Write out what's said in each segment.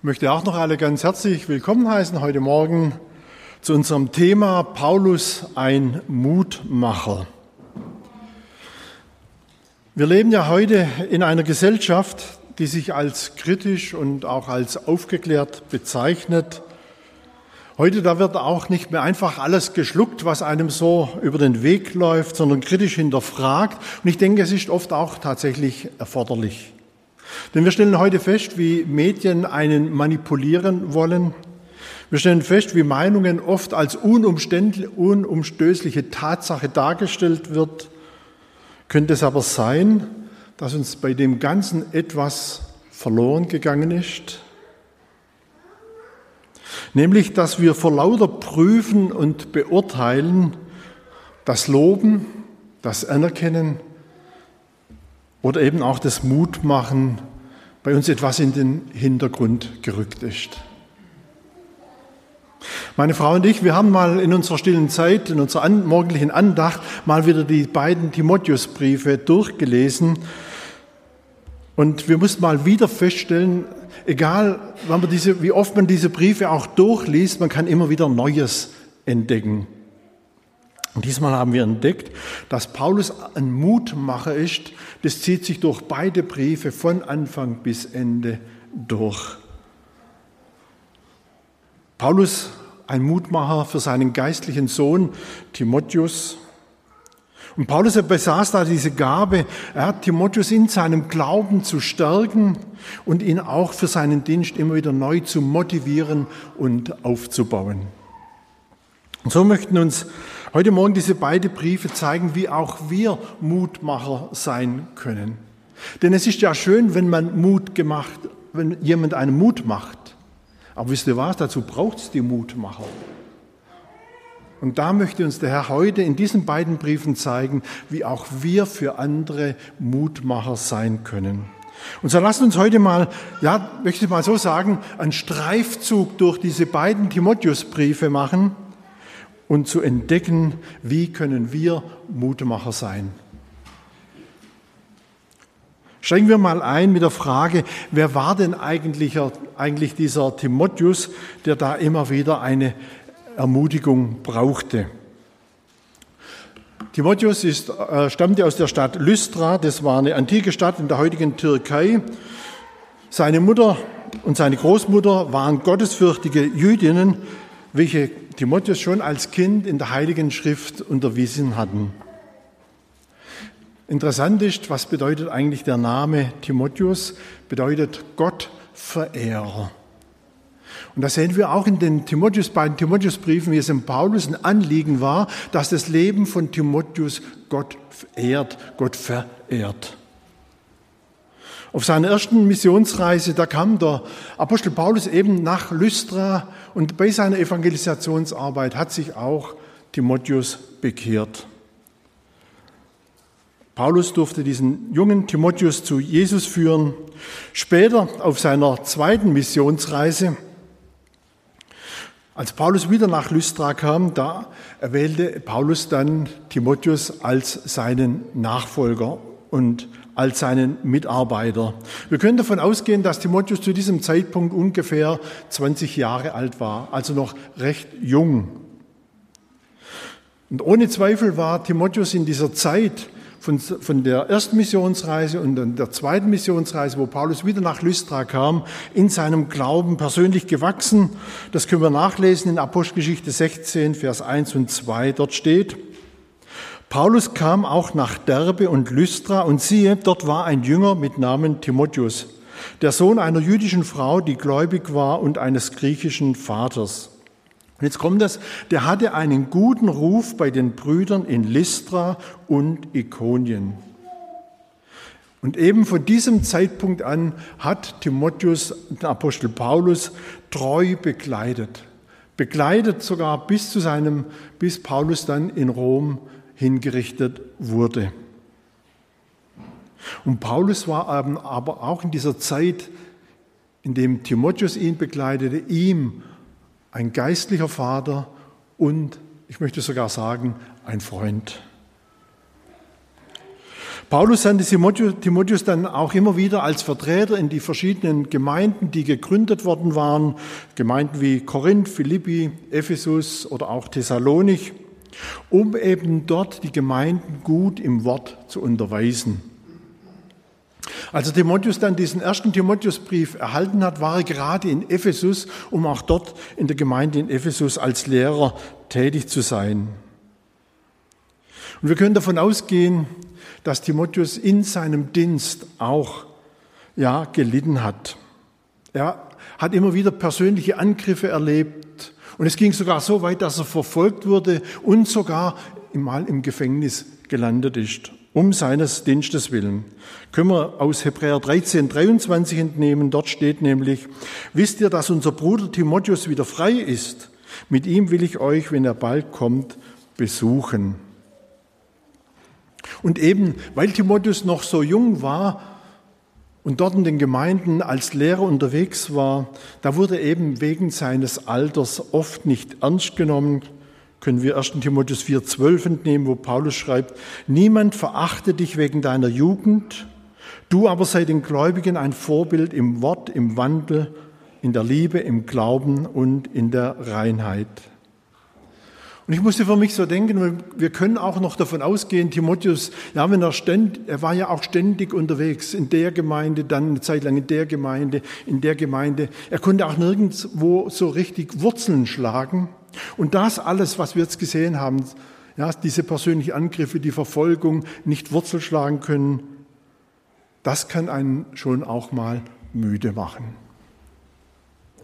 Ich möchte auch noch alle ganz herzlich willkommen heißen heute Morgen zu unserem Thema Paulus ein Mutmacher. Wir leben ja heute in einer Gesellschaft, die sich als kritisch und auch als aufgeklärt bezeichnet. Heute, da wird auch nicht mehr einfach alles geschluckt, was einem so über den Weg läuft, sondern kritisch hinterfragt. Und ich denke, es ist oft auch tatsächlich erforderlich. Denn wir stellen heute fest, wie Medien einen manipulieren wollen. Wir stellen fest, wie Meinungen oft als unumstößliche Tatsache dargestellt wird. Könnte es aber sein, dass uns bei dem Ganzen etwas verloren gegangen ist? Nämlich, dass wir vor lauter Prüfen und Beurteilen das Loben, das Anerkennen oder eben auch das Mutmachen bei uns etwas in den Hintergrund gerückt ist. Meine Frau und ich, wir haben mal in unserer stillen Zeit, in unserer morgendlichen Andacht, mal wieder die beiden Timotheusbriefe durchgelesen. Und wir mussten mal wieder feststellen, egal diese, wie oft man diese Briefe auch durchliest, man kann immer wieder Neues entdecken. Und diesmal haben wir entdeckt, dass Paulus ein Mutmacher ist. Das zieht sich durch beide Briefe von Anfang bis Ende durch. Paulus, ein Mutmacher für seinen geistlichen Sohn Timotheus. Und Paulus er besaß da diese Gabe, er hat Timotheus in seinem Glauben zu stärken und ihn auch für seinen Dienst immer wieder neu zu motivieren und aufzubauen. Und so möchten uns Heute Morgen diese beiden Briefe zeigen, wie auch wir Mutmacher sein können. Denn es ist ja schön, wenn man Mut gemacht, wenn jemand einen Mut macht. Aber wisst ihr was? Dazu braucht es die Mutmacher. Und da möchte uns der Herr heute in diesen beiden Briefen zeigen, wie auch wir für andere Mutmacher sein können. Und so lasst uns heute mal, ja, möchte ich mal so sagen, einen Streifzug durch diese beiden Timotheusbriefe machen und zu entdecken, wie können wir Mutmacher sein. Steigen wir mal ein mit der Frage, wer war denn eigentlich, eigentlich dieser Timotheus, der da immer wieder eine Ermutigung brauchte? Timotheus ist, äh, stammte aus der Stadt Lystra, das war eine antike Stadt in der heutigen Türkei. Seine Mutter und seine Großmutter waren gottesfürchtige Jüdinnen, welche Timotheus schon als Kind in der Heiligen Schrift unterwiesen hatten. Interessant ist, was bedeutet eigentlich der Name Timotheus? Bedeutet Gottverehrer. Und das sehen wir auch in den Timotheus, beiden Timotheusbriefen, wie es in Paulus ein Anliegen war, dass das Leben von Timotheus Gott ehrt, Gott verehrt. Auf seiner ersten Missionsreise, da kam der Apostel Paulus eben nach Lystra und bei seiner Evangelisationsarbeit hat sich auch Timotheus bekehrt. Paulus durfte diesen jungen Timotheus zu Jesus führen. Später auf seiner zweiten Missionsreise, als Paulus wieder nach Lystra kam, da erwählte Paulus dann Timotheus als seinen Nachfolger und als seinen Mitarbeiter. Wir können davon ausgehen, dass Timotheus zu diesem Zeitpunkt ungefähr 20 Jahre alt war, also noch recht jung. Und ohne Zweifel war Timotheus in dieser Zeit von, von der ersten Missionsreise und dann der zweiten Missionsreise, wo Paulus wieder nach Lystra kam, in seinem Glauben persönlich gewachsen. Das können wir nachlesen in Apostelgeschichte 16, Vers 1 und 2. Dort steht, Paulus kam auch nach Derbe und Lystra und siehe, dort war ein Jünger mit Namen Timotheus, der Sohn einer jüdischen Frau, die gläubig war und eines griechischen Vaters. Und jetzt kommt das, der hatte einen guten Ruf bei den Brüdern in Lystra und Ikonien. Und eben von diesem Zeitpunkt an hat Timotheus den Apostel Paulus treu begleitet. Begleitet sogar bis zu seinem, bis Paulus dann in Rom hingerichtet wurde. Und Paulus war aber auch in dieser Zeit, in dem Timotheus ihn begleitete, ihm ein geistlicher Vater und, ich möchte sogar sagen, ein Freund. Paulus sandte Timotheus dann auch immer wieder als Vertreter in die verschiedenen Gemeinden, die gegründet worden waren, Gemeinden wie Korinth, Philippi, Ephesus oder auch Thessalonich, um eben dort die Gemeinden gut im Wort zu unterweisen. Als Timotheus dann diesen ersten Timotheusbrief erhalten hat, war er gerade in Ephesus, um auch dort in der Gemeinde in Ephesus als Lehrer tätig zu sein. Und wir können davon ausgehen, dass Timotheus in seinem Dienst auch ja, gelitten hat. Er hat immer wieder persönliche Angriffe erlebt und es ging sogar so weit, dass er verfolgt wurde und sogar mal im Gefängnis gelandet ist, um seines Dienstes willen. Können wir aus Hebräer 13, 23 entnehmen. Dort steht nämlich, wisst ihr, dass unser Bruder Timotheus wieder frei ist? Mit ihm will ich euch, wenn er bald kommt, besuchen. Und eben, weil Timotheus noch so jung war und dort in den Gemeinden als Lehrer unterwegs war, da wurde eben wegen seines Alters oft nicht ernst genommen, können wir 1. Timotheus 4,12 entnehmen, wo Paulus schreibt, niemand verachte dich wegen deiner Jugend, du aber sei den Gläubigen ein Vorbild im Wort, im Wandel, in der Liebe, im Glauben und in der Reinheit. Und ich musste für mich so denken, wir können auch noch davon ausgehen, Timotheus, ja, wenn er ständig, er war ja auch ständig unterwegs, in der Gemeinde, dann eine Zeit lang in der Gemeinde, in der Gemeinde. Er konnte auch nirgendwo so richtig Wurzeln schlagen. Und das alles, was wir jetzt gesehen haben, ja, diese persönlichen Angriffe, die Verfolgung, nicht Wurzel schlagen können, das kann einen schon auch mal müde machen.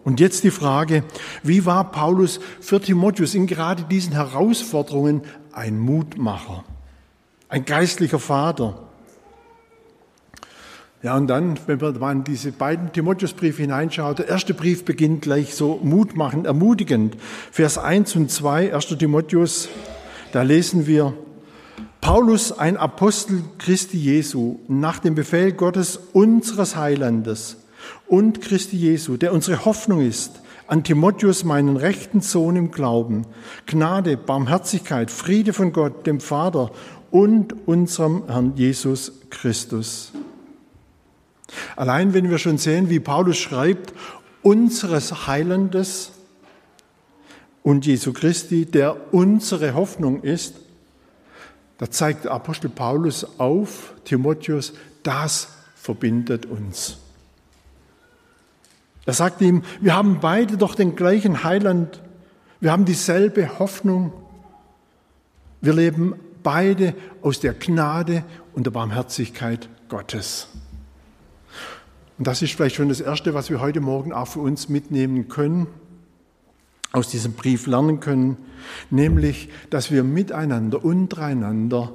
Und jetzt die Frage, wie war Paulus für Timotheus in gerade diesen Herausforderungen ein Mutmacher, ein geistlicher Vater? Ja, und dann, wenn man in diese beiden Timotheusbriefe hineinschaut, der erste Brief beginnt gleich so mutmachend, ermutigend. Vers 1 und 2, 1. Timotheus, da lesen wir, Paulus, ein Apostel Christi Jesu, nach dem Befehl Gottes, unseres Heilandes, und Christi Jesu, der unsere Hoffnung ist, an Timotheus, meinen rechten Sohn im Glauben, Gnade, Barmherzigkeit, Friede von Gott, dem Vater und unserem Herrn Jesus Christus. Allein wenn wir schon sehen, wie Paulus schreibt, unseres Heilandes und Jesu Christi, der unsere Hoffnung ist, da zeigt der Apostel Paulus auf, Timotheus, das verbindet uns. Er sagt ihm, wir haben beide doch den gleichen Heiland, wir haben dieselbe Hoffnung, wir leben beide aus der Gnade und der Barmherzigkeit Gottes. Und das ist vielleicht schon das Erste, was wir heute Morgen auch für uns mitnehmen können, aus diesem Brief lernen können, nämlich, dass wir miteinander, untereinander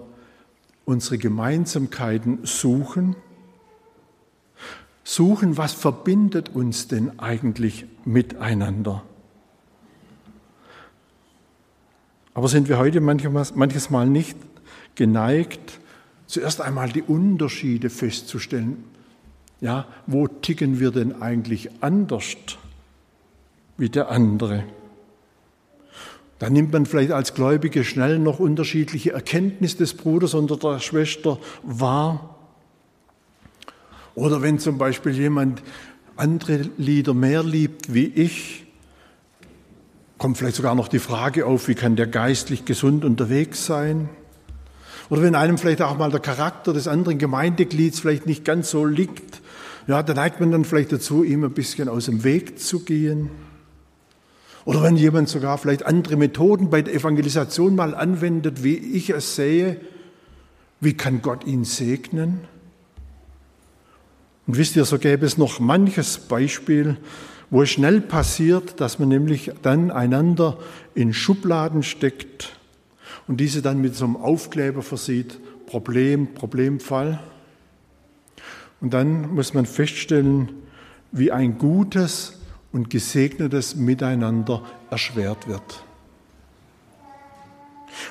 unsere Gemeinsamkeiten suchen suchen, was verbindet uns denn eigentlich miteinander. Aber sind wir heute manches Mal nicht geneigt, zuerst einmal die Unterschiede festzustellen? Ja, wo ticken wir denn eigentlich anders wie der andere? Da nimmt man vielleicht als Gläubige schnell noch unterschiedliche Erkenntnisse des Bruders oder der Schwester wahr. Oder wenn zum Beispiel jemand andere Lieder mehr liebt wie ich, kommt vielleicht sogar noch die Frage auf, wie kann der geistlich gesund unterwegs sein? Oder wenn einem vielleicht auch mal der Charakter des anderen Gemeindeglieds vielleicht nicht ganz so liegt, ja, da neigt man dann vielleicht dazu, ihm ein bisschen aus dem Weg zu gehen. Oder wenn jemand sogar vielleicht andere Methoden bei der Evangelisation mal anwendet, wie ich es sehe, wie kann Gott ihn segnen? Und wisst ihr, so gäbe es noch manches Beispiel, wo es schnell passiert, dass man nämlich dann einander in Schubladen steckt und diese dann mit so einem Aufkleber versieht, Problem, Problemfall. Und dann muss man feststellen, wie ein gutes und gesegnetes Miteinander erschwert wird.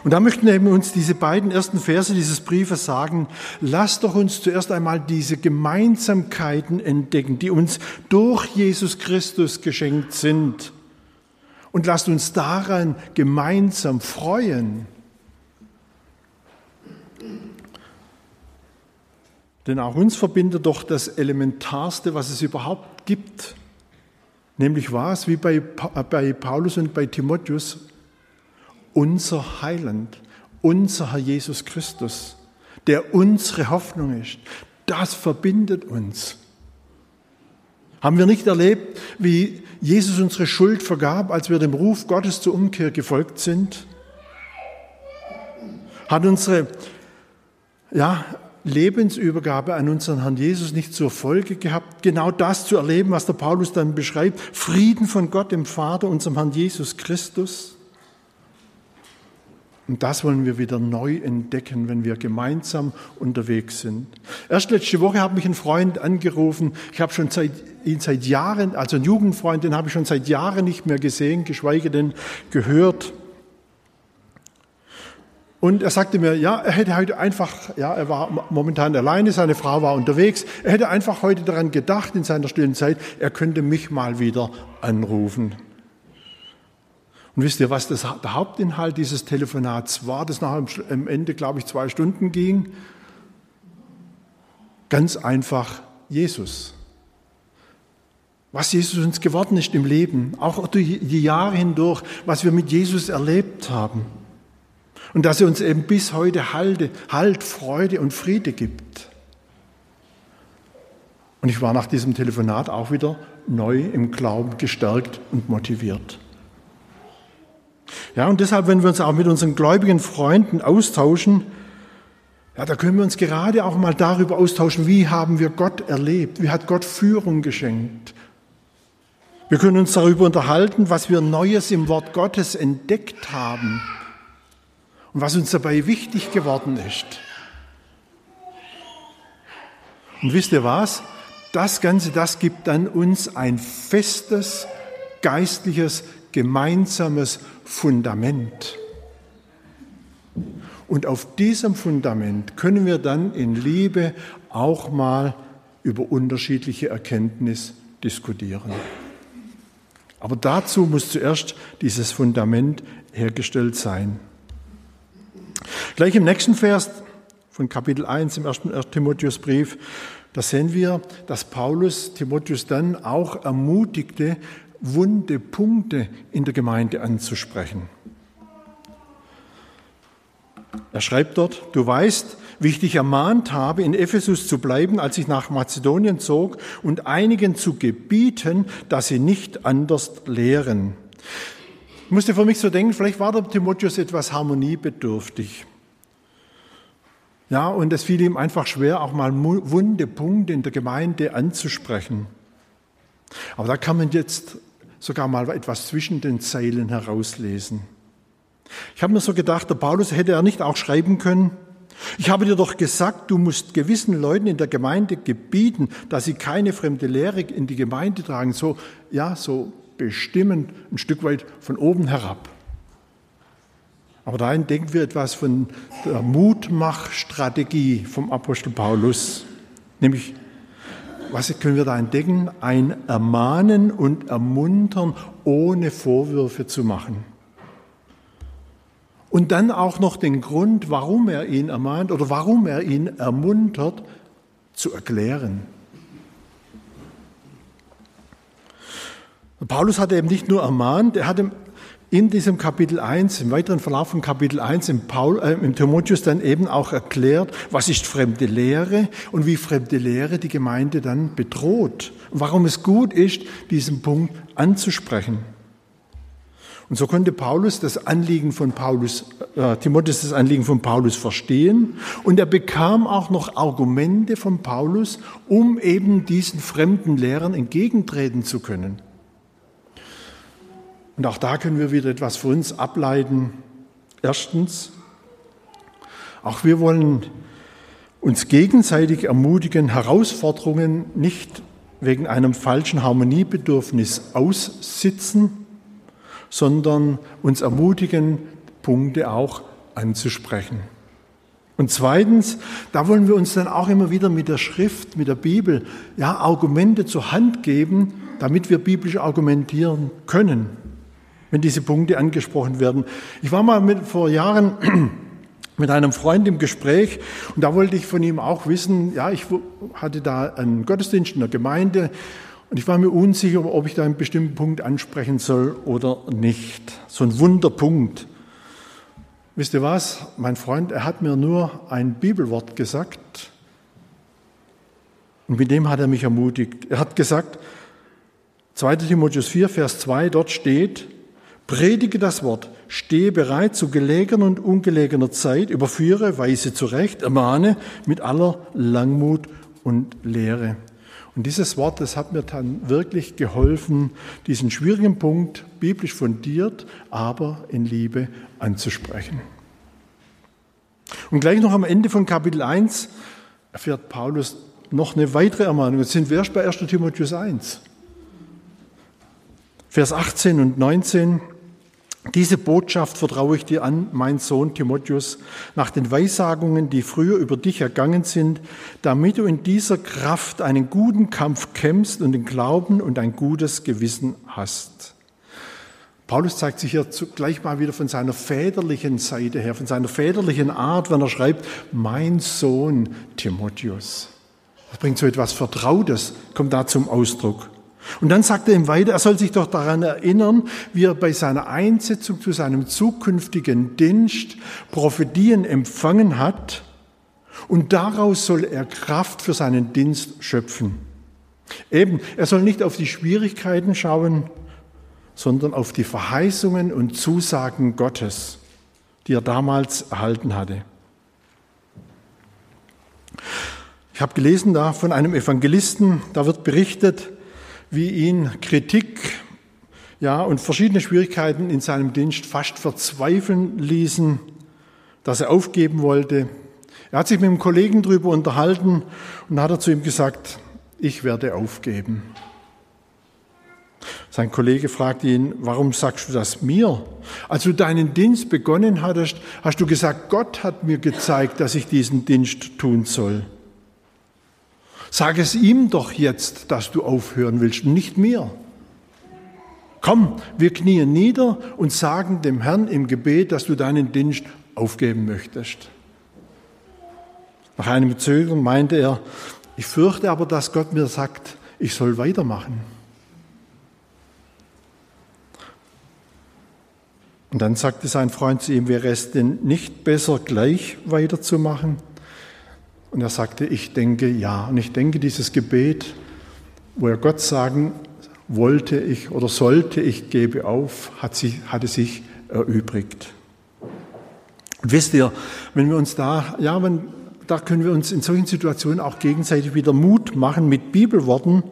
Und da möchten eben uns diese beiden ersten Verse dieses Briefes sagen, lasst doch uns zuerst einmal diese Gemeinsamkeiten entdecken, die uns durch Jesus Christus geschenkt sind. Und lasst uns daran gemeinsam freuen. Denn auch uns verbindet doch das Elementarste, was es überhaupt gibt. Nämlich was, wie bei, bei Paulus und bei Timotheus, unser Heiland, unser Herr Jesus Christus, der unsere Hoffnung ist. Das verbindet uns. Haben wir nicht erlebt, wie Jesus unsere Schuld vergab, als wir dem Ruf Gottes zur Umkehr gefolgt sind? Hat unsere ja, Lebensübergabe an unseren Herrn Jesus nicht zur Folge gehabt, genau das zu erleben, was der Paulus dann beschreibt, Frieden von Gott, dem Vater, unserem Herrn Jesus Christus? Und das wollen wir wieder neu entdecken, wenn wir gemeinsam unterwegs sind. Erst letzte Woche hat mich ein Freund angerufen. Ich habe schon seit, ihn seit Jahren, also ein Jugendfreund, den habe ich schon seit Jahren nicht mehr gesehen, geschweige denn gehört. Und er sagte mir, ja, er hätte heute einfach, ja, er war momentan alleine, seine Frau war unterwegs, er hätte einfach heute daran gedacht in seiner stillen Zeit, er könnte mich mal wieder anrufen. Und wisst ihr, was das, der Hauptinhalt dieses Telefonats war, das nach am Ende, glaube ich, zwei Stunden ging? Ganz einfach Jesus. Was Jesus uns geworden ist im Leben, auch durch die Jahre hindurch, was wir mit Jesus erlebt haben. Und dass er uns eben bis heute Halte, Halt, Freude und Friede gibt. Und ich war nach diesem Telefonat auch wieder neu im Glauben gestärkt und motiviert. Ja, und deshalb, wenn wir uns auch mit unseren gläubigen Freunden austauschen, ja, da können wir uns gerade auch mal darüber austauschen, wie haben wir Gott erlebt, wie hat Gott Führung geschenkt. Wir können uns darüber unterhalten, was wir Neues im Wort Gottes entdeckt haben und was uns dabei wichtig geworden ist. Und wisst ihr was? Das Ganze, das gibt dann uns ein festes, geistliches, gemeinsames Fundament. Und auf diesem Fundament können wir dann in Liebe auch mal über unterschiedliche Erkenntnis diskutieren. Aber dazu muss zuerst dieses Fundament hergestellt sein. Gleich im nächsten Vers von Kapitel 1 im ersten Timotheusbrief, da sehen wir, dass Paulus Timotheus dann auch ermutigte, wunde Punkte in der Gemeinde anzusprechen. Er schreibt dort, du weißt, wie ich dich ermahnt habe, in Ephesus zu bleiben, als ich nach Mazedonien zog und einigen zu gebieten, dass sie nicht anders lehren. Ich musste für mich so denken, vielleicht war der Timotheus etwas harmoniebedürftig. Ja, und es fiel ihm einfach schwer, auch mal wunde Punkte in der Gemeinde anzusprechen. Aber da kann man jetzt sogar mal etwas zwischen den Zeilen herauslesen. Ich habe mir so gedacht, der Paulus hätte er nicht auch schreiben können, ich habe dir doch gesagt, du musst gewissen Leuten in der Gemeinde gebieten, dass sie keine fremde Lehre in die Gemeinde tragen, so, ja, so bestimmen, ein Stück weit von oben herab. Aber da entdecken wir etwas von der Mutmachstrategie vom Apostel Paulus, nämlich was können wir da entdecken? Ein Ermahnen und Ermuntern, ohne Vorwürfe zu machen. Und dann auch noch den Grund, warum er ihn ermahnt oder warum er ihn ermuntert, zu erklären. Paulus hat eben nicht nur ermahnt, er hat ihm in diesem Kapitel 1, im weiteren Verlauf von Kapitel 1 im, Paul, äh, im Timotheus dann eben auch erklärt, was ist fremde Lehre und wie fremde Lehre die Gemeinde dann bedroht und warum es gut ist, diesen Punkt anzusprechen. Und so konnte Paulus das Anliegen von Paulus, äh, Timotheus das Anliegen von Paulus verstehen und er bekam auch noch Argumente von Paulus, um eben diesen fremden Lehrern entgegentreten zu können. Und auch da können wir wieder etwas für uns ableiten. Erstens, auch wir wollen uns gegenseitig ermutigen, Herausforderungen nicht wegen einem falschen Harmoniebedürfnis aussitzen, sondern uns ermutigen, Punkte auch anzusprechen. Und zweitens, da wollen wir uns dann auch immer wieder mit der Schrift, mit der Bibel, ja, Argumente zur Hand geben, damit wir biblisch argumentieren können wenn diese Punkte angesprochen werden. Ich war mal mit, vor Jahren mit einem Freund im Gespräch und da wollte ich von ihm auch wissen, ja, ich hatte da einen Gottesdienst in der Gemeinde und ich war mir unsicher, ob ich da einen bestimmten Punkt ansprechen soll oder nicht. So ein Wunderpunkt. Wisst ihr was? Mein Freund, er hat mir nur ein Bibelwort gesagt und mit dem hat er mich ermutigt. Er hat gesagt, 2 Timotheus 4, Vers 2, dort steht, Predige das Wort, stehe bereit zu gelegener und ungelegener Zeit, überführe, weise zurecht, ermahne mit aller Langmut und Lehre. Und dieses Wort, das hat mir dann wirklich geholfen, diesen schwierigen Punkt biblisch fundiert, aber in Liebe anzusprechen. Und gleich noch am Ende von Kapitel 1 erfährt Paulus noch eine weitere Ermahnung. Jetzt sind wir erst bei 1 Timotheus 1. Vers 18 und 19. Diese Botschaft vertraue ich dir an, mein Sohn Timotheus, nach den Weissagungen, die früher über dich ergangen sind, damit du in dieser Kraft einen guten Kampf kämpfst und den Glauben und ein gutes Gewissen hast. Paulus zeigt sich hier gleich mal wieder von seiner väterlichen Seite her, von seiner väterlichen Art, wenn er schreibt, mein Sohn Timotheus. Das bringt so etwas Vertrautes, kommt da zum Ausdruck. Und dann sagt er ihm weiter, er soll sich doch daran erinnern, wie er bei seiner Einsetzung zu seinem zukünftigen Dienst Prophetien empfangen hat und daraus soll er Kraft für seinen Dienst schöpfen. Eben, er soll nicht auf die Schwierigkeiten schauen, sondern auf die Verheißungen und Zusagen Gottes, die er damals erhalten hatte. Ich habe gelesen da von einem Evangelisten, da wird berichtet, wie ihn Kritik ja, und verschiedene Schwierigkeiten in seinem Dienst fast verzweifeln ließen, dass er aufgeben wollte. Er hat sich mit einem Kollegen darüber unterhalten und hat er zu ihm gesagt, ich werde aufgeben. Sein Kollege fragte ihn, warum sagst du das mir? Als du deinen Dienst begonnen hattest, hast du gesagt, Gott hat mir gezeigt, dass ich diesen Dienst tun soll. Sag es ihm doch jetzt, dass du aufhören willst, nicht mir. Komm, wir knien nieder und sagen dem Herrn im Gebet, dass du deinen Dienst aufgeben möchtest. Nach einem Zögern meinte er, ich fürchte aber, dass Gott mir sagt, ich soll weitermachen. Und dann sagte sein Freund zu ihm, wäre es denn nicht besser, gleich weiterzumachen? Und er sagte, ich denke ja. Und ich denke, dieses Gebet, wo er Gott sagen wollte ich oder sollte ich gebe auf, hat sich, hatte sich erübrigt. Und wisst ihr, wenn wir uns da, ja, wenn, da können wir uns in solchen Situationen auch gegenseitig wieder Mut machen mit Bibelworten,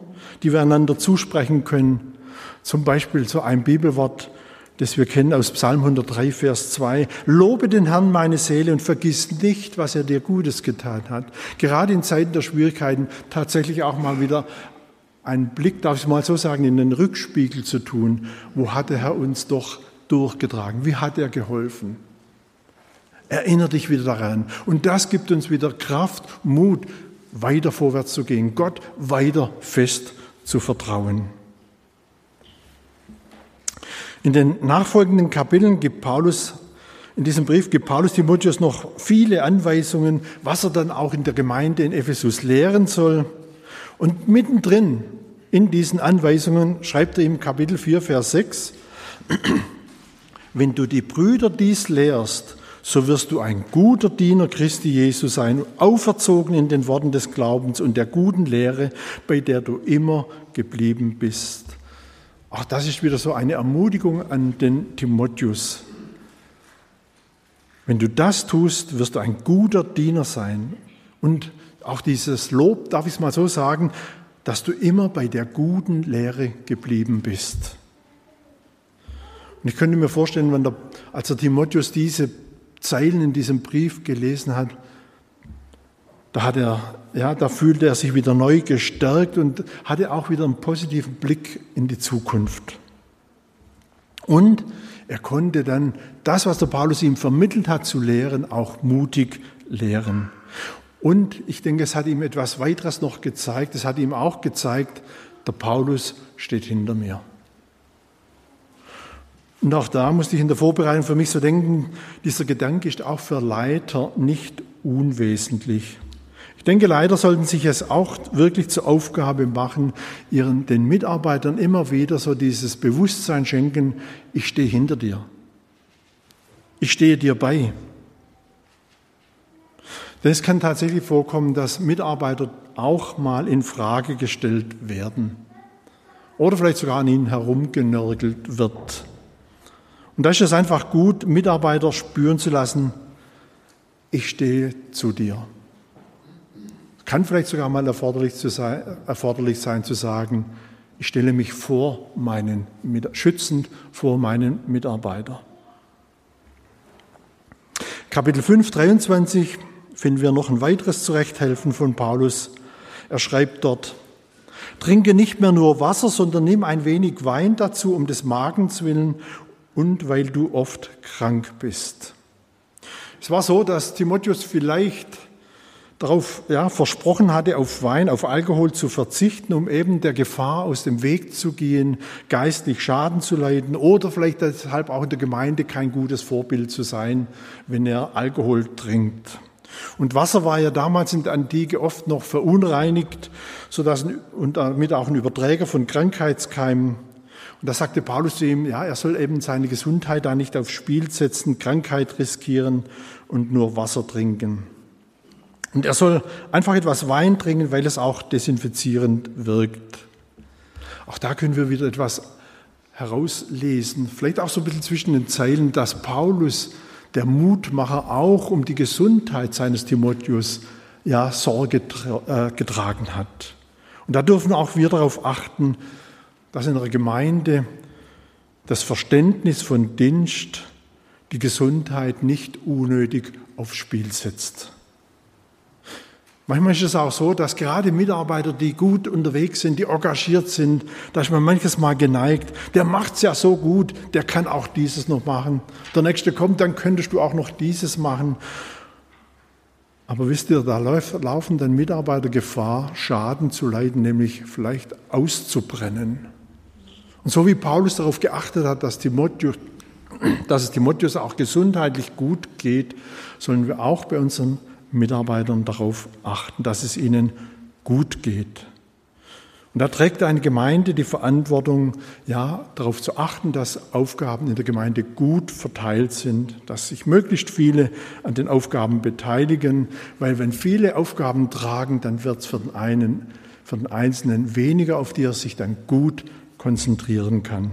die wir einander zusprechen können. Zum Beispiel so ein Bibelwort, das wir kennen aus Psalm 103, Vers 2. Lobe den Herrn meine Seele und vergiss nicht, was er dir Gutes getan hat. Gerade in Zeiten der Schwierigkeiten tatsächlich auch mal wieder einen Blick, darf ich mal so sagen, in den Rückspiegel zu tun. Wo hat der Herr uns doch durchgetragen? Wie hat er geholfen? Erinnere dich wieder daran. Und das gibt uns wieder Kraft, Mut, weiter vorwärts zu gehen, Gott weiter fest zu vertrauen. In den nachfolgenden Kapiteln gibt Paulus, in diesem Brief gibt Paulus Timotheus noch viele Anweisungen, was er dann auch in der Gemeinde in Ephesus lehren soll. Und mittendrin in diesen Anweisungen schreibt er im Kapitel 4, Vers 6, wenn du die Brüder dies lehrst, so wirst du ein guter Diener Christi Jesu sein, auferzogen in den Worten des Glaubens und der guten Lehre, bei der du immer geblieben bist. Auch das ist wieder so eine Ermutigung an den Timotheus. Wenn du das tust, wirst du ein guter Diener sein. Und auch dieses Lob, darf ich es mal so sagen, dass du immer bei der guten Lehre geblieben bist. Und ich könnte mir vorstellen, wenn der, als der Timotheus diese Zeilen in diesem Brief gelesen hat, da hat er, ja, da fühlte er sich wieder neu gestärkt und hatte auch wieder einen positiven Blick in die Zukunft. Und er konnte dann das, was der Paulus ihm vermittelt hat zu lehren, auch mutig lehren. Und ich denke, es hat ihm etwas weiteres noch gezeigt. Es hat ihm auch gezeigt, der Paulus steht hinter mir. Und auch da musste ich in der Vorbereitung für mich so denken, dieser Gedanke ist auch für Leiter nicht unwesentlich. Ich denke, Leiter sollten sich es auch wirklich zur Aufgabe machen, ihren, den Mitarbeitern immer wieder so dieses Bewusstsein schenken, ich stehe hinter dir. Ich stehe dir bei. Denn es kann tatsächlich vorkommen, dass Mitarbeiter auch mal in Frage gestellt werden oder vielleicht sogar an ihnen herumgenörgelt wird. Und da ist es einfach gut, Mitarbeiter spüren zu lassen, ich stehe zu dir. Kann vielleicht sogar mal erforderlich, sein, erforderlich sein zu sagen, ich stelle mich vor meinen, schützend vor meinen Mitarbeiter. Kapitel 5, 23 finden wir noch ein weiteres Zurechthelfen von Paulus. Er schreibt dort, Trinke nicht mehr nur Wasser, sondern nimm ein wenig Wein dazu, um des Magens willen und weil du oft krank bist. Es war so, dass Timotheus vielleicht darauf ja, versprochen hatte, auf Wein, auf Alkohol zu verzichten, um eben der Gefahr aus dem Weg zu gehen, geistlich Schaden zu leiden oder vielleicht deshalb auch in der Gemeinde kein gutes Vorbild zu sein, wenn er Alkohol trinkt. Und Wasser war ja damals in der Antike oft noch verunreinigt, sodass und damit auch ein Überträger von Krankheitskeimen und da sagte Paulus zu ihm, ja, er soll eben seine Gesundheit da nicht aufs Spiel setzen, Krankheit riskieren und nur Wasser trinken. Und er soll einfach etwas Wein trinken, weil es auch desinfizierend wirkt. Auch da können wir wieder etwas herauslesen, vielleicht auch so ein bisschen zwischen den Zeilen, dass Paulus, der Mutmacher, auch um die Gesundheit seines Timotheus ja Sorge äh, getragen hat. Und da dürfen auch wir darauf achten, dass in der Gemeinde das Verständnis von Dienst die Gesundheit nicht unnötig aufs Spiel setzt. Manchmal ist es auch so, dass gerade Mitarbeiter, die gut unterwegs sind, die engagiert sind, da ist man manches Mal geneigt, der macht's ja so gut, der kann auch dieses noch machen. Der nächste kommt, dann könntest du auch noch dieses machen. Aber wisst ihr, da laufen dann Mitarbeiter Gefahr, Schaden zu leiden, nämlich vielleicht auszubrennen. Und so wie Paulus darauf geachtet hat, dass, Timotheus, dass es Timotheus auch gesundheitlich gut geht, sollen wir auch bei unseren Mitarbeitern darauf achten, dass es ihnen gut geht. Und da trägt eine Gemeinde die Verantwortung, ja, darauf zu achten, dass Aufgaben in der Gemeinde gut verteilt sind, dass sich möglichst viele an den Aufgaben beteiligen, weil wenn viele Aufgaben tragen, dann wird es für den einen, für den Einzelnen weniger, auf die er sich dann gut konzentrieren kann.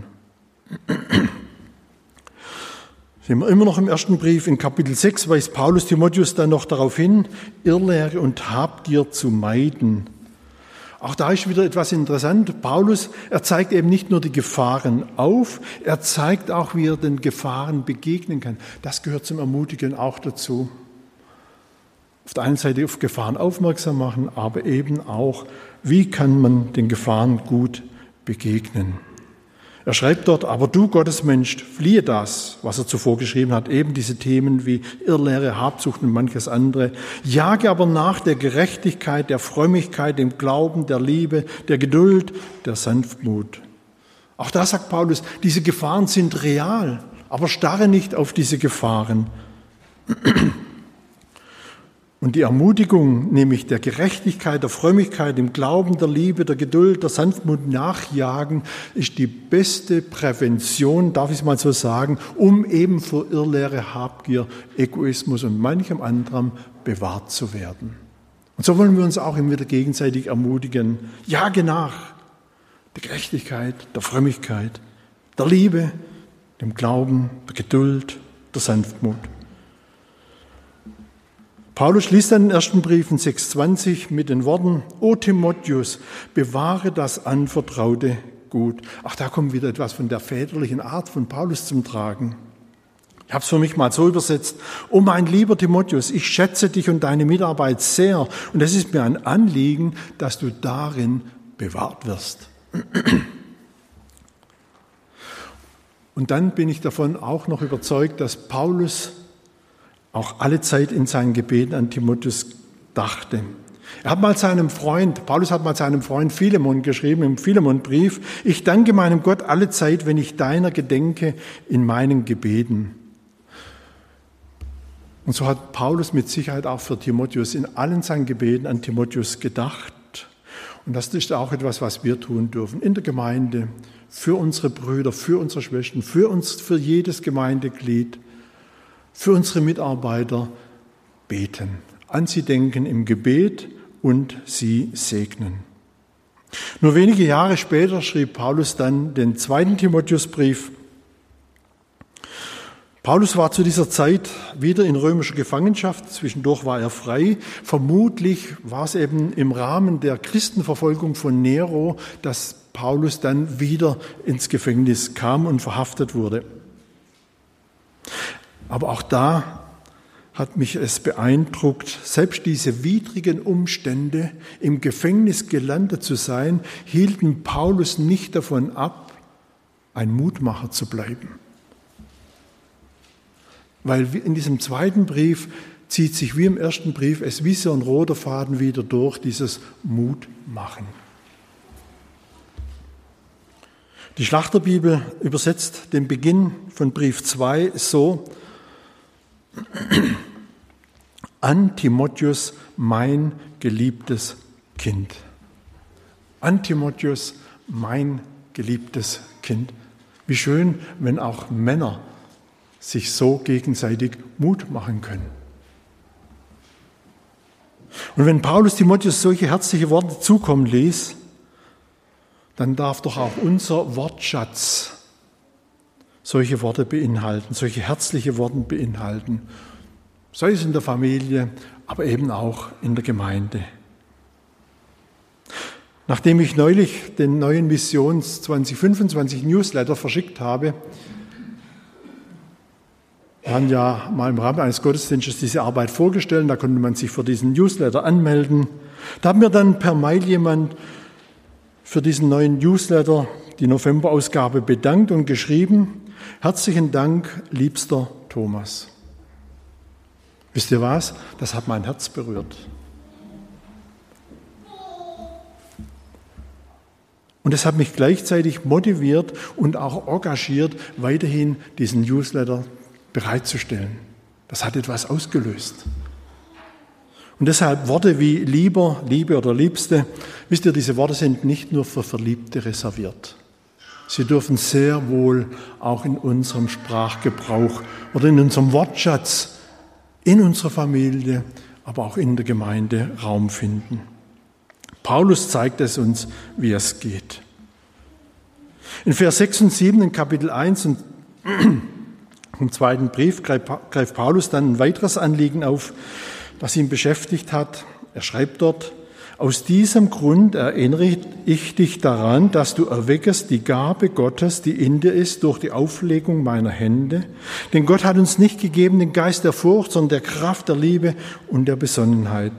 Sind wir immer noch im ersten Brief, in Kapitel 6 weist Paulus Timotheus dann noch darauf hin, Irrlehre und Habgier zu meiden. Auch da ist wieder etwas interessant. Paulus, er zeigt eben nicht nur die Gefahren auf, er zeigt auch, wie er den Gefahren begegnen kann. Das gehört zum Ermutigen auch dazu. Auf der einen Seite auf Gefahren aufmerksam machen, aber eben auch, wie kann man den Gefahren gut begegnen. Er schreibt dort, aber du Gottesmensch, fliehe das, was er zuvor geschrieben hat, eben diese Themen wie Irrlehre, Habsucht und manches andere. Jage aber nach der Gerechtigkeit, der Frömmigkeit, dem Glauben, der Liebe, der Geduld, der Sanftmut. Auch da sagt Paulus, diese Gefahren sind real, aber starre nicht auf diese Gefahren. Und die Ermutigung, nämlich der Gerechtigkeit, der Frömmigkeit, dem Glauben, der Liebe, der Geduld, der Sanftmut nachjagen, ist die beste Prävention, darf ich es mal so sagen, um eben vor Irrlehre, Habgier, Egoismus und manchem anderem bewahrt zu werden. Und so wollen wir uns auch immer wieder gegenseitig ermutigen. Jage nach der Gerechtigkeit, der Frömmigkeit, der Liebe, dem Glauben, der Geduld, der Sanftmut. Paulus schließt den ersten Brief in 6,20 mit den Worten, O Timotheus, bewahre das Anvertraute gut. Ach, da kommt wieder etwas von der väterlichen Art von Paulus zum Tragen. Ich habe es für mich mal so übersetzt. O mein lieber Timotheus, ich schätze dich und deine Mitarbeit sehr und es ist mir ein Anliegen, dass du darin bewahrt wirst. Und dann bin ich davon auch noch überzeugt, dass Paulus auch alle Zeit in seinen Gebeten an Timotheus dachte. Er hat mal seinem Freund, Paulus hat mal seinem Freund Philemon geschrieben im Philemonbrief, ich danke meinem Gott alle Zeit, wenn ich deiner gedenke in meinen Gebeten. Und so hat Paulus mit Sicherheit auch für Timotheus in allen seinen Gebeten an Timotheus gedacht. Und das ist auch etwas, was wir tun dürfen in der Gemeinde, für unsere Brüder, für unsere Schwestern, für uns, für jedes Gemeindeglied, für unsere Mitarbeiter beten, an sie denken im Gebet und sie segnen. Nur wenige Jahre später schrieb Paulus dann den zweiten Timotheusbrief. Paulus war zu dieser Zeit wieder in römischer Gefangenschaft, zwischendurch war er frei. Vermutlich war es eben im Rahmen der Christenverfolgung von Nero, dass Paulus dann wieder ins Gefängnis kam und verhaftet wurde. Aber auch da hat mich es beeindruckt, selbst diese widrigen Umstände, im Gefängnis gelandet zu sein, hielten Paulus nicht davon ab, ein Mutmacher zu bleiben. Weil in diesem zweiten Brief zieht sich wie im ersten Brief es wie so ein roter Faden wieder durch, dieses Mutmachen. Die Schlachterbibel übersetzt den Beginn von Brief 2 so, an Timotheus, mein geliebtes Kind. An Timotheus, mein geliebtes Kind. Wie schön, wenn auch Männer sich so gegenseitig Mut machen können. Und wenn Paulus Timotheus solche herzliche Worte zukommen ließ, dann darf doch auch unser Wortschatz solche Worte beinhalten, solche herzliche Worte beinhalten, sei es in der Familie, aber eben auch in der Gemeinde. Nachdem ich neulich den neuen Missions 2025 Newsletter verschickt habe, wir haben ja mal im Rahmen eines Gottesdienstes diese Arbeit vorgestellt, da konnte man sich für diesen Newsletter anmelden. Da hat mir dann per Mail jemand für diesen neuen Newsletter die Novemberausgabe bedankt und geschrieben, Herzlichen Dank, liebster Thomas. Wisst ihr was? Das hat mein Herz berührt. Und es hat mich gleichzeitig motiviert und auch engagiert, weiterhin diesen Newsletter bereitzustellen. Das hat etwas ausgelöst. Und deshalb Worte wie lieber, Liebe oder Liebste, wisst ihr, diese Worte sind nicht nur für Verliebte reserviert. Sie dürfen sehr wohl auch in unserem Sprachgebrauch oder in unserem Wortschatz, in unserer Familie, aber auch in der Gemeinde Raum finden. Paulus zeigt es uns, wie es geht. In Vers 6 und 7 in Kapitel 1 und im zweiten Brief greift Paulus dann ein weiteres Anliegen auf, das ihn beschäftigt hat. Er schreibt dort, aus diesem Grund erinnere ich dich daran, dass du erweckest die Gabe Gottes, die in dir ist, durch die Auflegung meiner Hände. Denn Gott hat uns nicht gegeben den Geist der Furcht, sondern der Kraft, der Liebe und der Besonnenheit.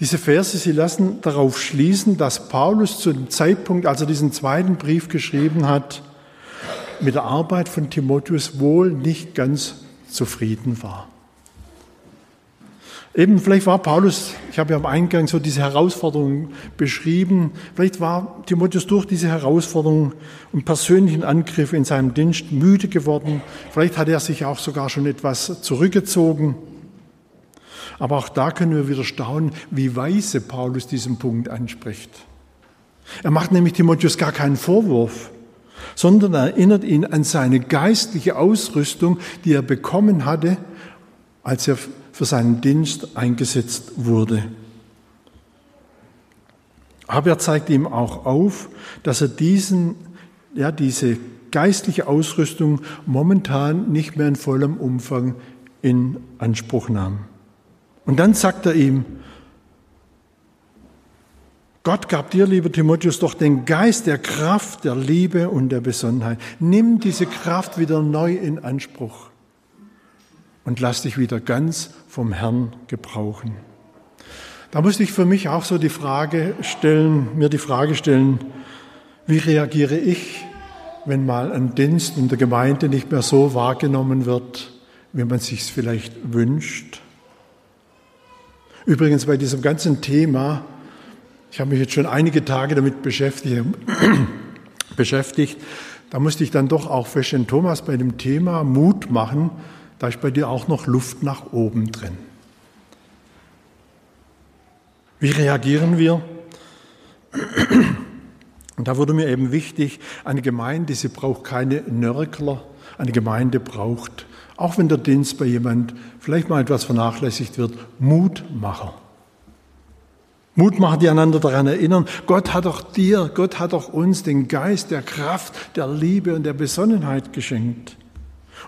Diese Verse, sie lassen darauf schließen, dass Paulus zu dem Zeitpunkt, als er diesen zweiten Brief geschrieben hat, mit der Arbeit von Timotheus wohl nicht ganz zufrieden war. Eben, vielleicht war Paulus, ich habe ja am Eingang so diese Herausforderung beschrieben, vielleicht war Timotheus durch diese Herausforderung und persönlichen Angriffe in seinem Dienst müde geworden. Vielleicht hat er sich auch sogar schon etwas zurückgezogen. Aber auch da können wir wieder staunen, wie weise Paulus diesen Punkt anspricht. Er macht nämlich Timotheus gar keinen Vorwurf, sondern erinnert ihn an seine geistliche Ausrüstung, die er bekommen hatte, als er für seinen Dienst eingesetzt wurde. Aber er zeigt ihm auch auf, dass er diesen, ja, diese geistliche Ausrüstung momentan nicht mehr in vollem Umfang in Anspruch nahm. Und dann sagt er ihm, Gott gab dir, lieber Timotheus, doch den Geist der Kraft, der Liebe und der Besonnenheit. Nimm diese Kraft wieder neu in Anspruch und lass dich wieder ganz vom Herrn gebrauchen. Da musste ich für mich auch so die Frage stellen, mir die Frage stellen, wie reagiere ich, wenn mal ein Dienst in der Gemeinde nicht mehr so wahrgenommen wird, wie man sich es vielleicht wünscht? Übrigens bei diesem ganzen Thema, ich habe mich jetzt schon einige Tage damit beschäftigt, beschäftigt da musste ich dann doch auch feststellen, Thomas, bei dem Thema Mut machen, da ist bei dir auch noch Luft nach oben drin. Wie reagieren wir? Und da wurde mir eben wichtig, eine Gemeinde, sie braucht keine Nörgler, eine Gemeinde braucht, auch wenn der Dienst bei jemand vielleicht mal etwas vernachlässigt wird, Mutmacher. Mutmacher, die einander daran erinnern, Gott hat auch dir, Gott hat auch uns den Geist der Kraft, der Liebe und der Besonnenheit geschenkt.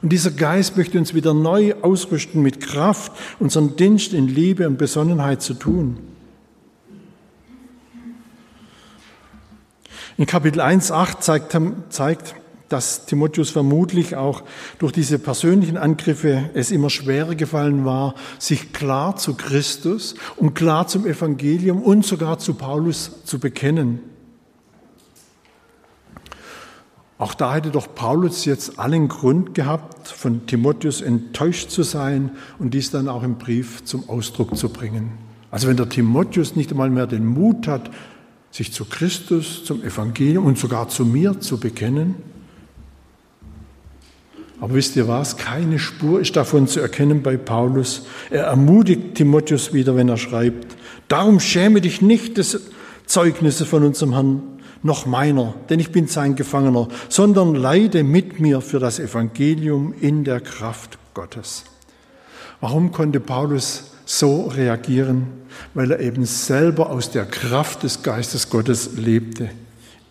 Und dieser Geist möchte uns wieder neu ausrüsten mit Kraft, unseren Dienst in Liebe und Besonnenheit zu tun. In Kapitel 1.8 zeigt, zeigt, dass Timotheus vermutlich auch durch diese persönlichen Angriffe es immer schwerer gefallen war, sich klar zu Christus und klar zum Evangelium und sogar zu Paulus zu bekennen. Auch da hätte doch Paulus jetzt allen Grund gehabt, von Timotheus enttäuscht zu sein und dies dann auch im Brief zum Ausdruck zu bringen. Also wenn der Timotheus nicht einmal mehr den Mut hat, sich zu Christus, zum Evangelium und sogar zu mir zu bekennen. Aber wisst ihr was? Keine Spur ist davon zu erkennen bei Paulus. Er ermutigt Timotheus wieder, wenn er schreibt, darum schäme dich nicht des Zeugnisses von unserem Herrn, noch meiner, denn ich bin sein Gefangener, sondern leide mit mir für das Evangelium in der Kraft Gottes. Warum konnte Paulus so reagieren, weil er eben selber aus der Kraft des Geistes Gottes lebte,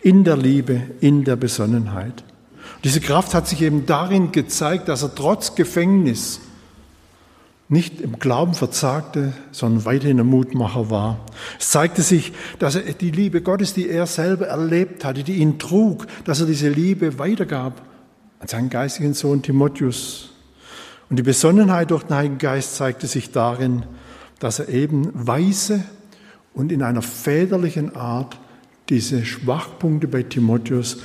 in der Liebe, in der Besonnenheit. Diese Kraft hat sich eben darin gezeigt, dass er trotz Gefängnis nicht im Glauben verzagte, sondern weiterhin ein Mutmacher war. Es zeigte sich, dass er die Liebe Gottes, die er selber erlebt hatte, die ihn trug, dass er diese Liebe weitergab an seinen geistigen Sohn Timotheus. Und die Besonnenheit durch den Heiligen Geist zeigte sich darin, dass er eben weise und in einer väterlichen Art diese Schwachpunkte bei Timotheus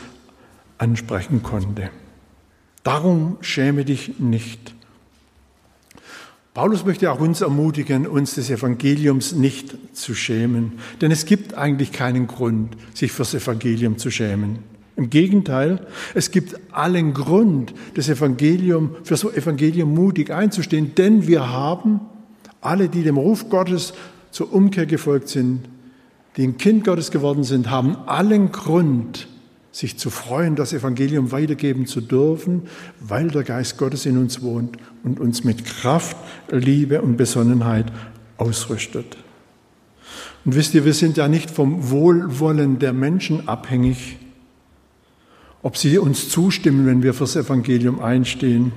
ansprechen konnte. Darum schäme dich nicht. Paulus möchte auch uns ermutigen, uns des Evangeliums nicht zu schämen, denn es gibt eigentlich keinen Grund, sich fürs Evangelium zu schämen. Im Gegenteil, es gibt allen Grund, das Evangelium, für so Evangelium mutig einzustehen, denn wir haben alle, die dem Ruf Gottes zur Umkehr gefolgt sind, die ein Kind Gottes geworden sind, haben allen Grund, sich zu freuen, das Evangelium weitergeben zu dürfen, weil der Geist Gottes in uns wohnt und uns mit Kraft, Liebe und Besonnenheit ausrüstet. Und wisst ihr, wir sind ja nicht vom Wohlwollen der Menschen abhängig, ob sie uns zustimmen, wenn wir fürs Evangelium einstehen.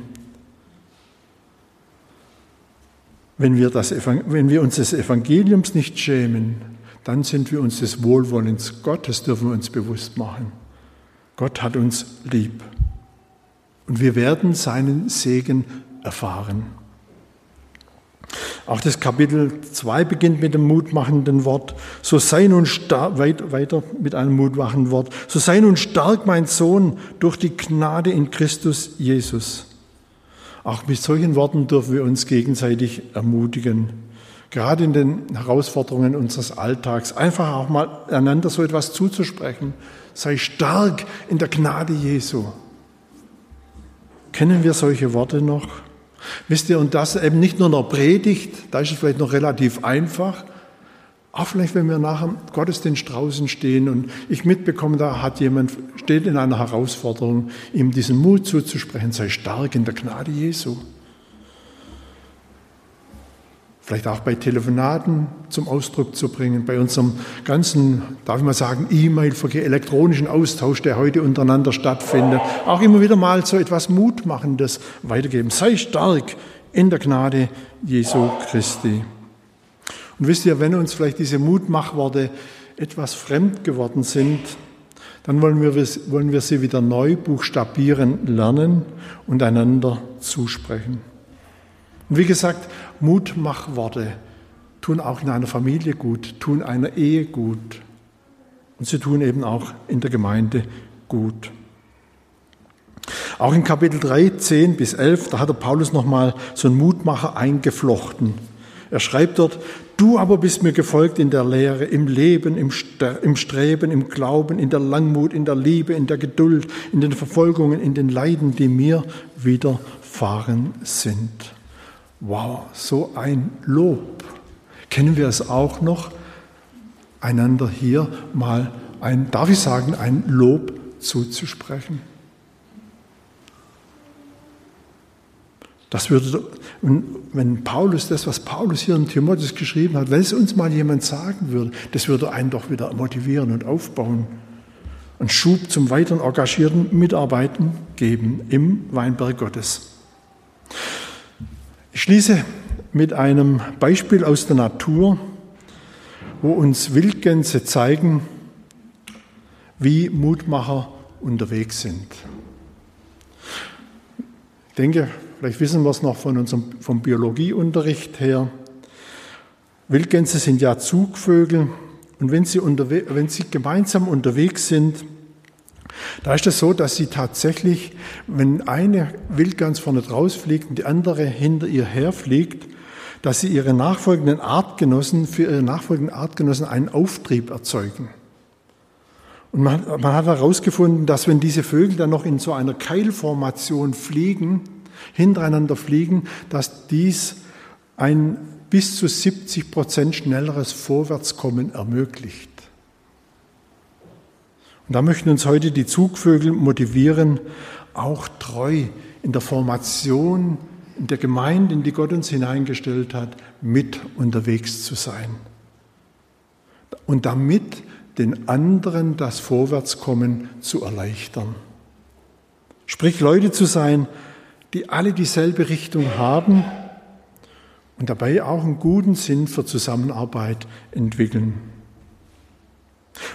Wenn wir, das, wenn wir uns des Evangeliums nicht schämen, dann sind wir uns des Wohlwollens Gottes, dürfen wir uns bewusst machen. Gott hat uns lieb. Und wir werden seinen Segen erfahren. Auch das Kapitel 2 beginnt mit dem mutmachenden Wort. So sei nun stark, weiter mit einem mutmachenden Wort. So sei nun stark, mein Sohn, durch die Gnade in Christus Jesus. Auch mit solchen Worten dürfen wir uns gegenseitig ermutigen. Gerade in den Herausforderungen unseres Alltags. Einfach auch mal einander so etwas zuzusprechen. Sei stark in der Gnade Jesu. Kennen wir solche Worte noch? Wisst ihr, und das eben nicht nur noch Predigt, da ist es vielleicht noch relativ einfach, auch vielleicht, wenn wir nach dem Gottesdienst draußen stehen und ich mitbekomme, da hat jemand, steht in einer Herausforderung, ihm diesen Mut zuzusprechen, sei stark in der Gnade Jesu vielleicht auch bei Telefonaten zum Ausdruck zu bringen, bei unserem ganzen, darf ich mal sagen, E-Mail-Verkehr, elektronischen Austausch, der heute untereinander stattfindet, auch immer wieder mal so etwas Mutmachendes weitergeben. Sei stark in der Gnade Jesu Christi. Und wisst ihr, wenn uns vielleicht diese Mutmachworte etwas fremd geworden sind, dann wollen wir, wollen wir sie wieder neu buchstabieren lernen und einander zusprechen. Und wie gesagt, Mutmachworte tun auch in einer Familie gut, tun einer Ehe gut. Und sie tun eben auch in der Gemeinde gut. Auch in Kapitel 3, 10 bis 11, da hat der Paulus nochmal so einen Mutmacher eingeflochten. Er schreibt dort, Du aber bist mir gefolgt in der Lehre, im Leben, im, im Streben, im Glauben, in der Langmut, in der Liebe, in der Geduld, in den Verfolgungen, in den Leiden, die mir widerfahren sind. Wow, so ein Lob. Kennen wir es auch noch, einander hier mal ein, darf ich sagen, ein Lob zuzusprechen? Das würde, wenn Paulus das, was Paulus hier in Timotheus geschrieben hat, wenn es uns mal jemand sagen würde, das würde einen doch wieder motivieren und aufbauen und Schub zum weiteren engagierten Mitarbeiten geben im Weinberg Gottes. Ich schließe mit einem Beispiel aus der Natur, wo uns Wildgänse zeigen, wie Mutmacher unterwegs sind. Ich denke, Vielleicht wissen wir es noch von unserem, vom Biologieunterricht her. Wildgänse sind ja Zugvögel und wenn sie, wenn sie gemeinsam unterwegs sind, da ist es so, dass sie tatsächlich, wenn eine Wildgans vorne draus fliegt und die andere hinter ihr herfliegt, dass sie ihre nachfolgenden Artgenossen, für ihre nachfolgenden Artgenossen einen Auftrieb erzeugen. Und man, man hat herausgefunden, dass wenn diese Vögel dann noch in so einer Keilformation fliegen, hintereinander fliegen, dass dies ein bis zu 70 Prozent schnelleres Vorwärtskommen ermöglicht. Und da möchten uns heute die Zugvögel motivieren, auch treu in der Formation, in der Gemeinde, in die Gott uns hineingestellt hat, mit unterwegs zu sein. Und damit den anderen das Vorwärtskommen zu erleichtern. Sprich, Leute zu sein, die alle dieselbe Richtung haben und dabei auch einen guten Sinn für Zusammenarbeit entwickeln.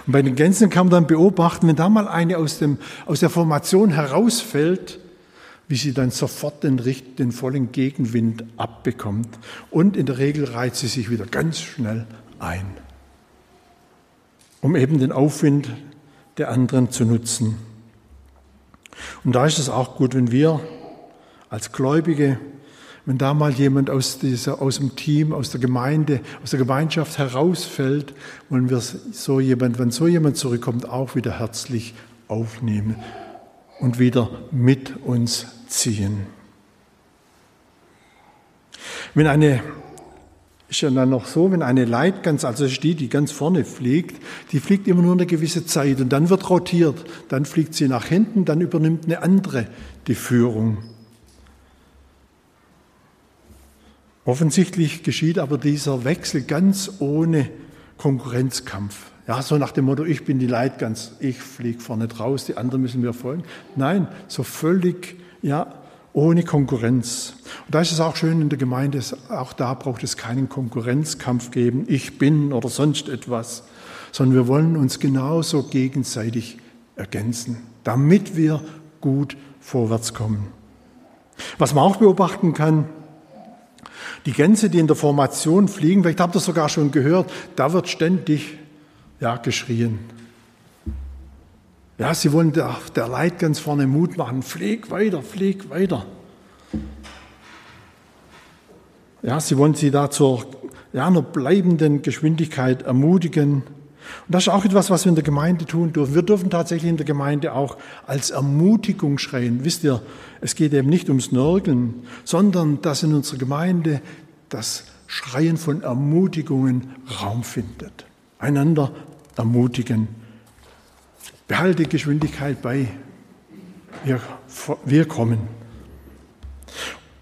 Und bei den Gänsen kann man dann beobachten, wenn da mal eine aus, dem, aus der Formation herausfällt, wie sie dann sofort den, den vollen Gegenwind abbekommt. Und in der Regel reiht sie sich wieder ganz schnell ein, um eben den Aufwind der anderen zu nutzen. Und da ist es auch gut, wenn wir als Gläubige, wenn da mal jemand aus, dieser, aus dem Team, aus der Gemeinde, aus der Gemeinschaft herausfällt, wollen wir so jemand, wenn so jemand zurückkommt, auch wieder herzlich aufnehmen und wieder mit uns ziehen. Wenn eine ist ja dann noch so, wenn eine Leitgans, also die, die ganz vorne fliegt, die fliegt immer nur eine gewisse Zeit und dann wird rotiert, dann fliegt sie nach hinten, dann übernimmt eine andere die Führung. Offensichtlich geschieht aber dieser Wechsel ganz ohne Konkurrenzkampf. Ja, so nach dem Motto, ich bin die Leitgans, ich fliege vorne draus, die anderen müssen mir folgen. Nein, so völlig, ja, ohne Konkurrenz. Und da ist es auch schön in der Gemeinde, auch da braucht es keinen Konkurrenzkampf geben, ich bin oder sonst etwas, sondern wir wollen uns genauso gegenseitig ergänzen, damit wir gut vorwärts kommen. Was man auch beobachten kann, die Gänse, die in der Formation fliegen, vielleicht habt ihr sogar schon gehört, da wird ständig ja, geschrien. Ja, sie wollen der, der Leitgans vorne Mut machen. Flieg weiter, flieg weiter. Ja, sie wollen sie da zur ja, einer bleibenden Geschwindigkeit ermutigen. Und das ist auch etwas, was wir in der Gemeinde tun dürfen. Wir dürfen tatsächlich in der Gemeinde auch als Ermutigung schreien. Wisst ihr, es geht eben nicht ums Nörgeln, sondern dass in unserer Gemeinde das Schreien von Ermutigungen Raum findet. Einander ermutigen. Behalte Geschwindigkeit bei. Wir, wir kommen.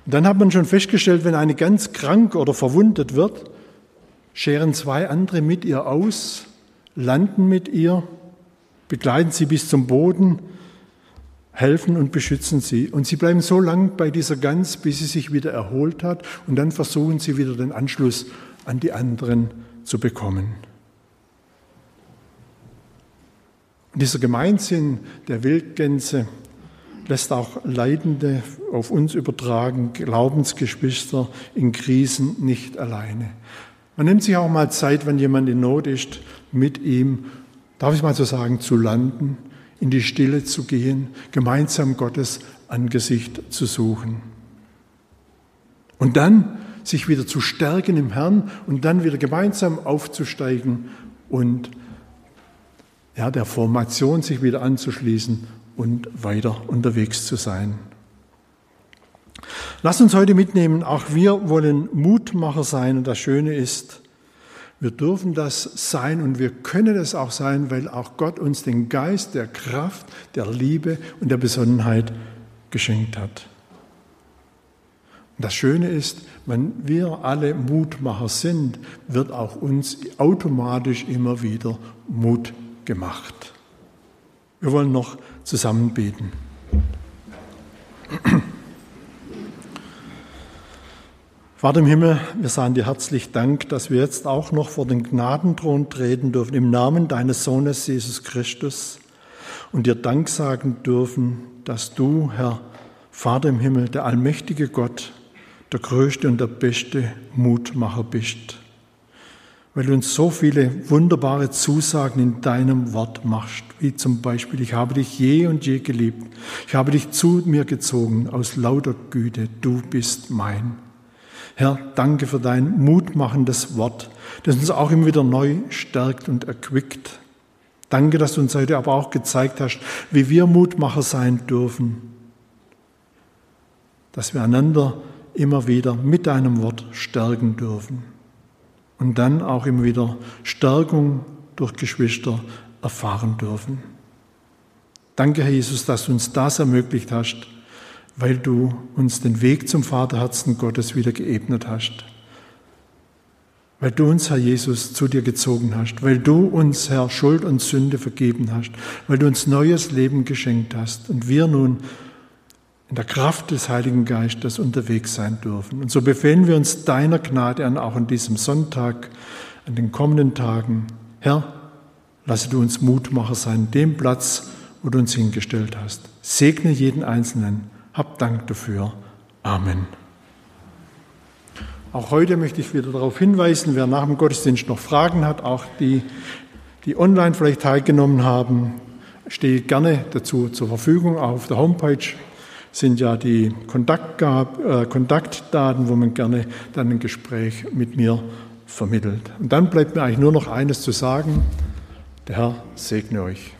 Und dann hat man schon festgestellt, wenn eine ganz krank oder verwundet wird, scheren zwei andere mit ihr aus landen mit ihr, begleiten sie bis zum Boden, helfen und beschützen sie. Und sie bleiben so lang bei dieser Gans, bis sie sich wieder erholt hat. Und dann versuchen sie wieder den Anschluss an die anderen zu bekommen. Und dieser Gemeinsinn der Wildgänse lässt auch Leidende auf uns übertragen, Glaubensgeschwister in Krisen nicht alleine. Man nimmt sich auch mal Zeit, wenn jemand in Not ist, mit ihm, darf ich mal so sagen, zu landen, in die Stille zu gehen, gemeinsam Gottes Angesicht zu suchen. Und dann sich wieder zu stärken im Herrn und dann wieder gemeinsam aufzusteigen und ja, der Formation sich wieder anzuschließen und weiter unterwegs zu sein. Lass uns heute mitnehmen, auch wir wollen Mutmacher sein und das Schöne ist, wir dürfen das sein und wir können es auch sein, weil auch Gott uns den Geist der Kraft, der Liebe und der Besonnenheit geschenkt hat. Und das Schöne ist, wenn wir alle Mutmacher sind, wird auch uns automatisch immer wieder Mut gemacht. Wir wollen noch zusammen beten. Vater im Himmel, wir sagen dir herzlich Dank, dass wir jetzt auch noch vor den Gnadenthron treten dürfen im Namen deines Sohnes Jesus Christus und dir Dank sagen dürfen, dass du, Herr Vater im Himmel, der allmächtige Gott, der größte und der beste Mutmacher bist, weil du uns so viele wunderbare Zusagen in deinem Wort machst, wie zum Beispiel, ich habe dich je und je geliebt, ich habe dich zu mir gezogen aus lauter Güte, du bist mein. Herr, danke für dein mutmachendes Wort, das uns auch immer wieder neu stärkt und erquickt. Danke, dass du uns heute aber auch gezeigt hast, wie wir Mutmacher sein dürfen, dass wir einander immer wieder mit deinem Wort stärken dürfen und dann auch immer wieder Stärkung durch Geschwister erfahren dürfen. Danke, Herr Jesus, dass du uns das ermöglicht hast weil du uns den Weg zum Vaterherzen Gottes wieder geebnet hast. Weil du uns, Herr Jesus, zu dir gezogen hast, weil du uns, Herr, Schuld und Sünde vergeben hast, weil du uns neues Leben geschenkt hast und wir nun in der Kraft des Heiligen Geistes unterwegs sein dürfen. Und so befehlen wir uns deiner Gnade an, auch an diesem Sonntag, an den kommenden Tagen. Herr, lasse du uns Mutmacher sein, dem Platz, wo du uns hingestellt hast. Segne jeden Einzelnen hab Dank dafür. Amen. Auch heute möchte ich wieder darauf hinweisen, wer nach dem Gottesdienst noch Fragen hat, auch die, die online vielleicht teilgenommen haben, stehe gerne dazu zur Verfügung. Auf der Homepage sind ja die Kontaktgab, äh, Kontaktdaten, wo man gerne dann ein Gespräch mit mir vermittelt. Und dann bleibt mir eigentlich nur noch eines zu sagen. Der Herr segne euch.